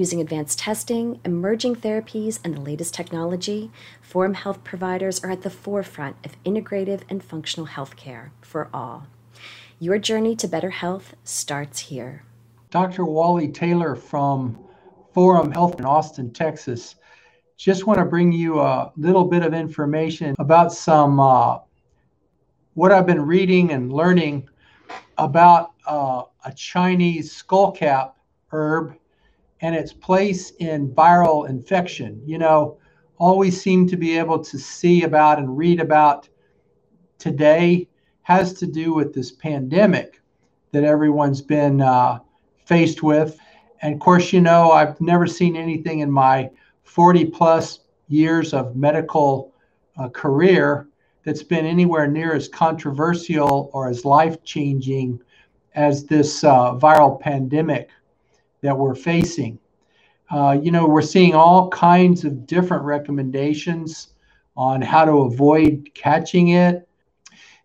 Using advanced testing, emerging therapies, and the latest technology, Forum Health providers are at the forefront of integrative and functional healthcare for all. Your journey to better health starts here. Dr. Wally Taylor from Forum Health in Austin, Texas. Just want to bring you a little bit of information about some uh, what I've been reading and learning about uh, a Chinese skullcap herb and its place in viral infection. You know, all we seem to be able to see about and read about today has to do with this pandemic that everyone's been uh, faced with. And of course, you know, I've never seen anything in my 40 plus years of medical uh, career that's been anywhere near as controversial or as life changing as this uh, viral pandemic that we're facing. Uh, you know, we're seeing all kinds of different recommendations on how to avoid catching it.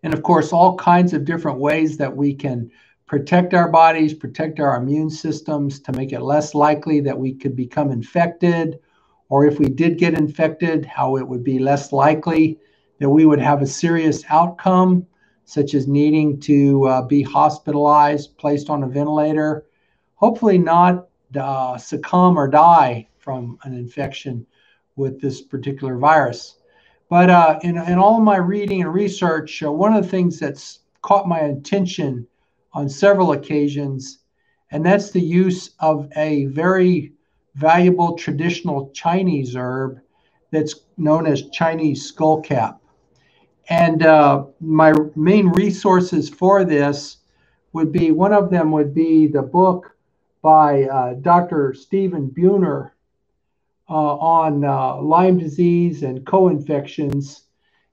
And of course, all kinds of different ways that we can protect our bodies, protect our immune systems to make it less likely that we could become infected. Or if we did get infected, how it would be less likely that we would have a serious outcome, such as needing to uh, be hospitalized, placed on a ventilator, hopefully not uh, succumb or die from an infection with this particular virus. But uh, in, in all of my reading and research, uh, one of the things that's caught my attention on several occasions, and that's the use of a very valuable traditional Chinese herb that's known as Chinese skullcap. And uh, my main resources for this would be one of them would be the book by uh, Dr. Stephen Buhner uh, on uh, Lyme disease and co-infections.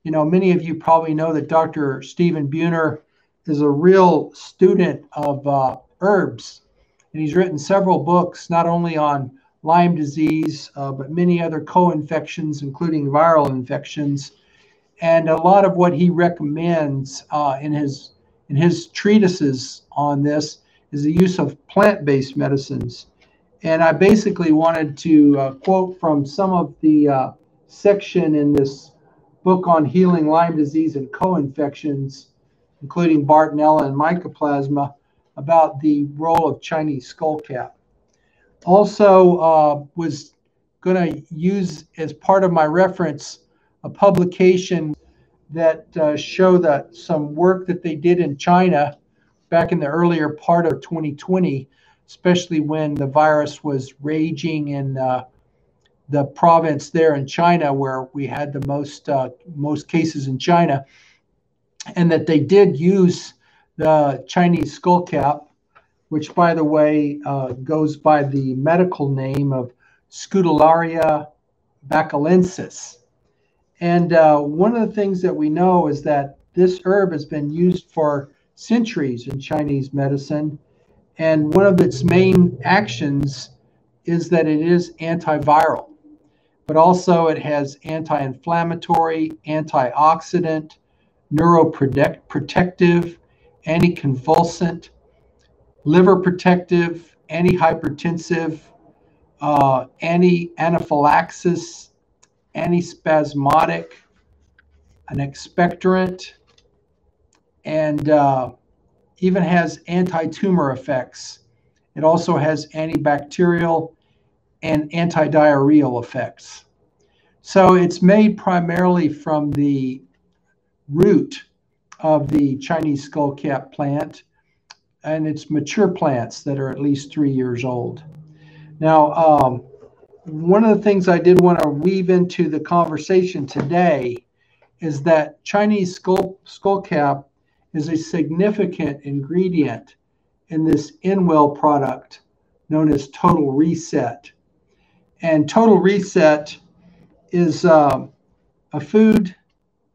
You know, many of you probably know that Dr. Stephen Buhner is a real student of uh, herbs, and he's written several books not only on Lyme disease uh, but many other co-infections, including viral infections. And a lot of what he recommends uh, in his in his treatises on this is the use of plant-based medicines. And I basically wanted to uh, quote from some of the uh, section in this book on healing Lyme disease and co-infections, including Bartonella and Mycoplasma, about the role of Chinese skullcap. Also, uh, was going to use as part of my reference a publication that uh, show that some work that they did in China back in the earlier part of 2020, especially when the virus was raging in uh, the province there in China, where we had the most uh, most cases in China, and that they did use the Chinese skullcap, which, by the way, uh, goes by the medical name of Scutellaria baicalensis. And uh, one of the things that we know is that this herb has been used for centuries in Chinese medicine. And one of its main actions is that it is antiviral, but also it has anti inflammatory, antioxidant, neuroprotective, anticonvulsant, liver protective, antihypertensive, uh, anti anaphylaxis, antispasmodic, an expectorant, and uh, even has anti-tumor effects. It also has antibacterial and anti-diarrheal effects. So it's made primarily from the root of the Chinese skullcap plant, and it's mature plants that are at least three years old. Now, um, one of the things I did want to weave into the conversation today is that Chinese skull, skullcap is a significant ingredient in this InWell product known as Total Reset. And Total Reset is um, a food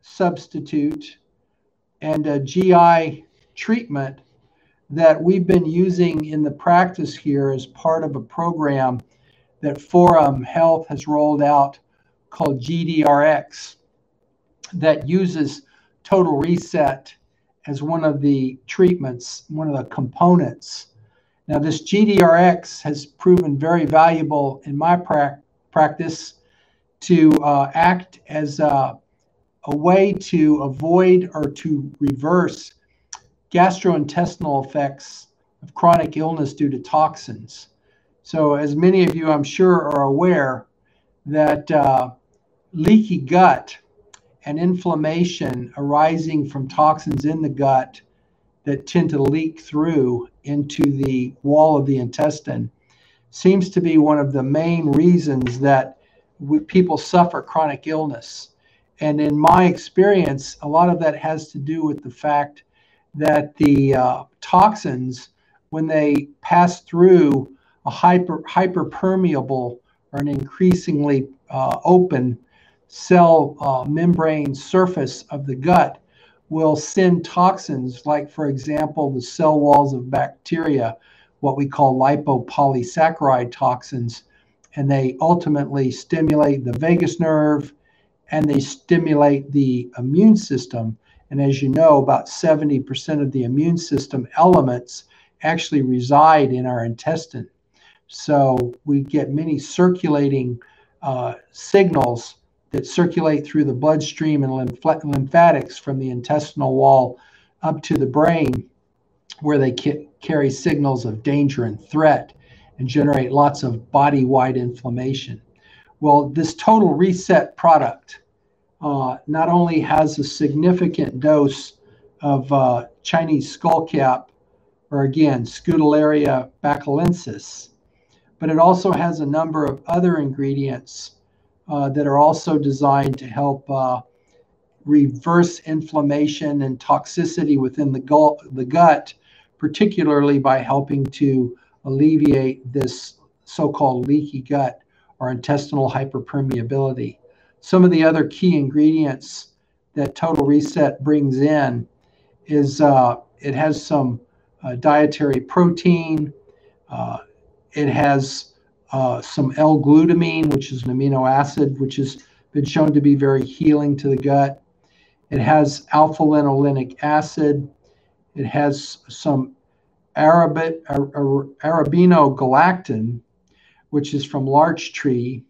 substitute and a GI treatment that we've been using in the practice here as part of a program that Forum Health has rolled out called GDRX that uses total reset as one of the treatments, one of the components. Now, this GDRX has proven very valuable in my pra- practice to uh, act as a, a way to avoid or to reverse gastrointestinal effects of chronic illness due to toxins. So, as many of you, I'm sure, are aware, that uh, leaky gut and inflammation arising from toxins in the gut that tend to leak through into the wall of the intestine seems to be one of the main reasons that we, people suffer chronic illness. And in my experience, a lot of that has to do with the fact that the uh, toxins, when they pass through a hyper hyperpermeable or an increasingly uh, open cell uh, membrane surface of the gut will send toxins, like, for example, the cell walls of bacteria, what we call lipopolysaccharide toxins, and they ultimately stimulate the vagus nerve and they stimulate the immune system. And as you know, about 70% of the immune system elements actually reside in our intestine. So we get many circulating uh, signals that circulate through the bloodstream and lymph- lymphatics from the intestinal wall up to the brain, where they ca- carry signals of danger and threat and generate lots of body wide inflammation. Well, this total reset product uh, not only has a significant dose of uh, Chinese skullcap, or again, Scutellaria baicalensis, but it also has a number of other ingredients uh, that are also designed to help uh, reverse inflammation and toxicity within the, gu- the gut, particularly by helping to alleviate this so called leaky gut or intestinal hyperpermeability. Some of the other key ingredients that Total Reset brings in is uh, it has some uh, dietary protein, uh, it has uh, some L-glutamine, which is an amino acid, which has been shown to be very healing to the gut. It has alpha-linolenic acid. It has some Arabit, arabinogalactan, which is from larch tree.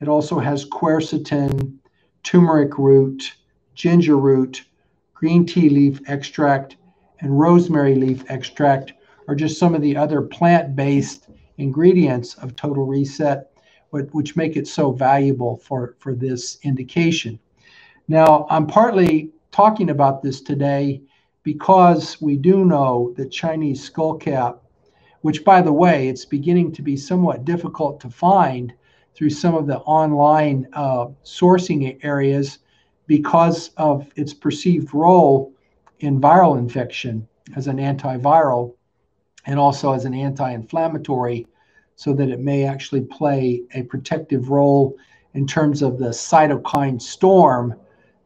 It also has quercetin, turmeric root, ginger root, green tea leaf extract, and rosemary leaf extract are just some of the other plant-based ingredients of Total Reset, which make it so valuable for, for this indication. Now, I'm partly talking about this today because we do know that Chinese skullcap, which by the way, it's beginning to be somewhat difficult to find through some of the online uh, sourcing areas because of its perceived role in viral infection as an antiviral and also as an anti inflammatory, so that it may actually play a protective role in terms of the cytokine storm,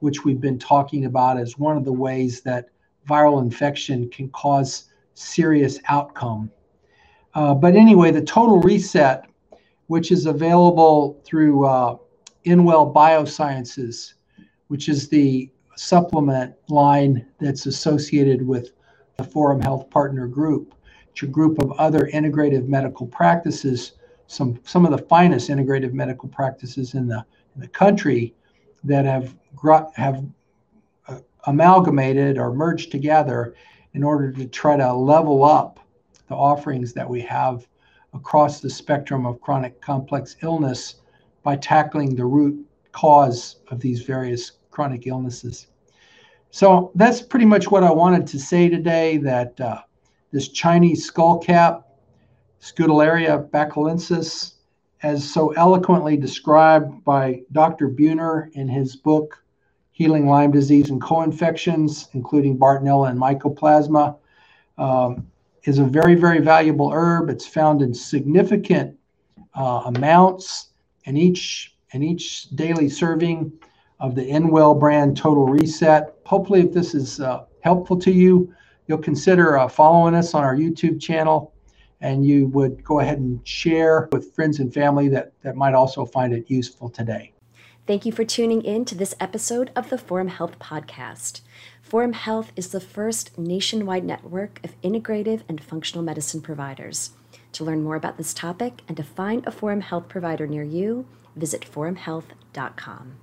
which we've been talking about as one of the ways that viral infection can cause serious outcome. Uh, but anyway, the total reset, which is available through uh, InWell Biosciences, which is the supplement line that's associated with the Forum Health Partner Group a group of other integrative medical practices, some some of the finest integrative medical practices in the in the country that have have uh, amalgamated or merged together in order to try to level up the offerings that we have across the spectrum of chronic complex illness by tackling the root cause of these various chronic illnesses. So that's pretty much what I wanted to say today. That uh, this Chinese skullcap, Scutellaria baicalensis, as so eloquently described by Dr. Buhner in his book, Healing Lyme Disease and Co-Infections, including Bartonella and Mycoplasma, um, is a very, very valuable herb. It's found in significant uh, amounts, and each and each daily serving of the InWell brand Total Reset. Hopefully, if this is uh, helpful to you, you'll consider uh, following us on our YouTube channel and you would go ahead and share with friends and family that, that might also find it useful today. Thank you for tuning in to this episode of the Forum Health Podcast. Forum Health is the first nationwide network of integrative and functional medicine providers. To learn more about this topic and to find a Forum Health provider near you, visit forumhealth.com.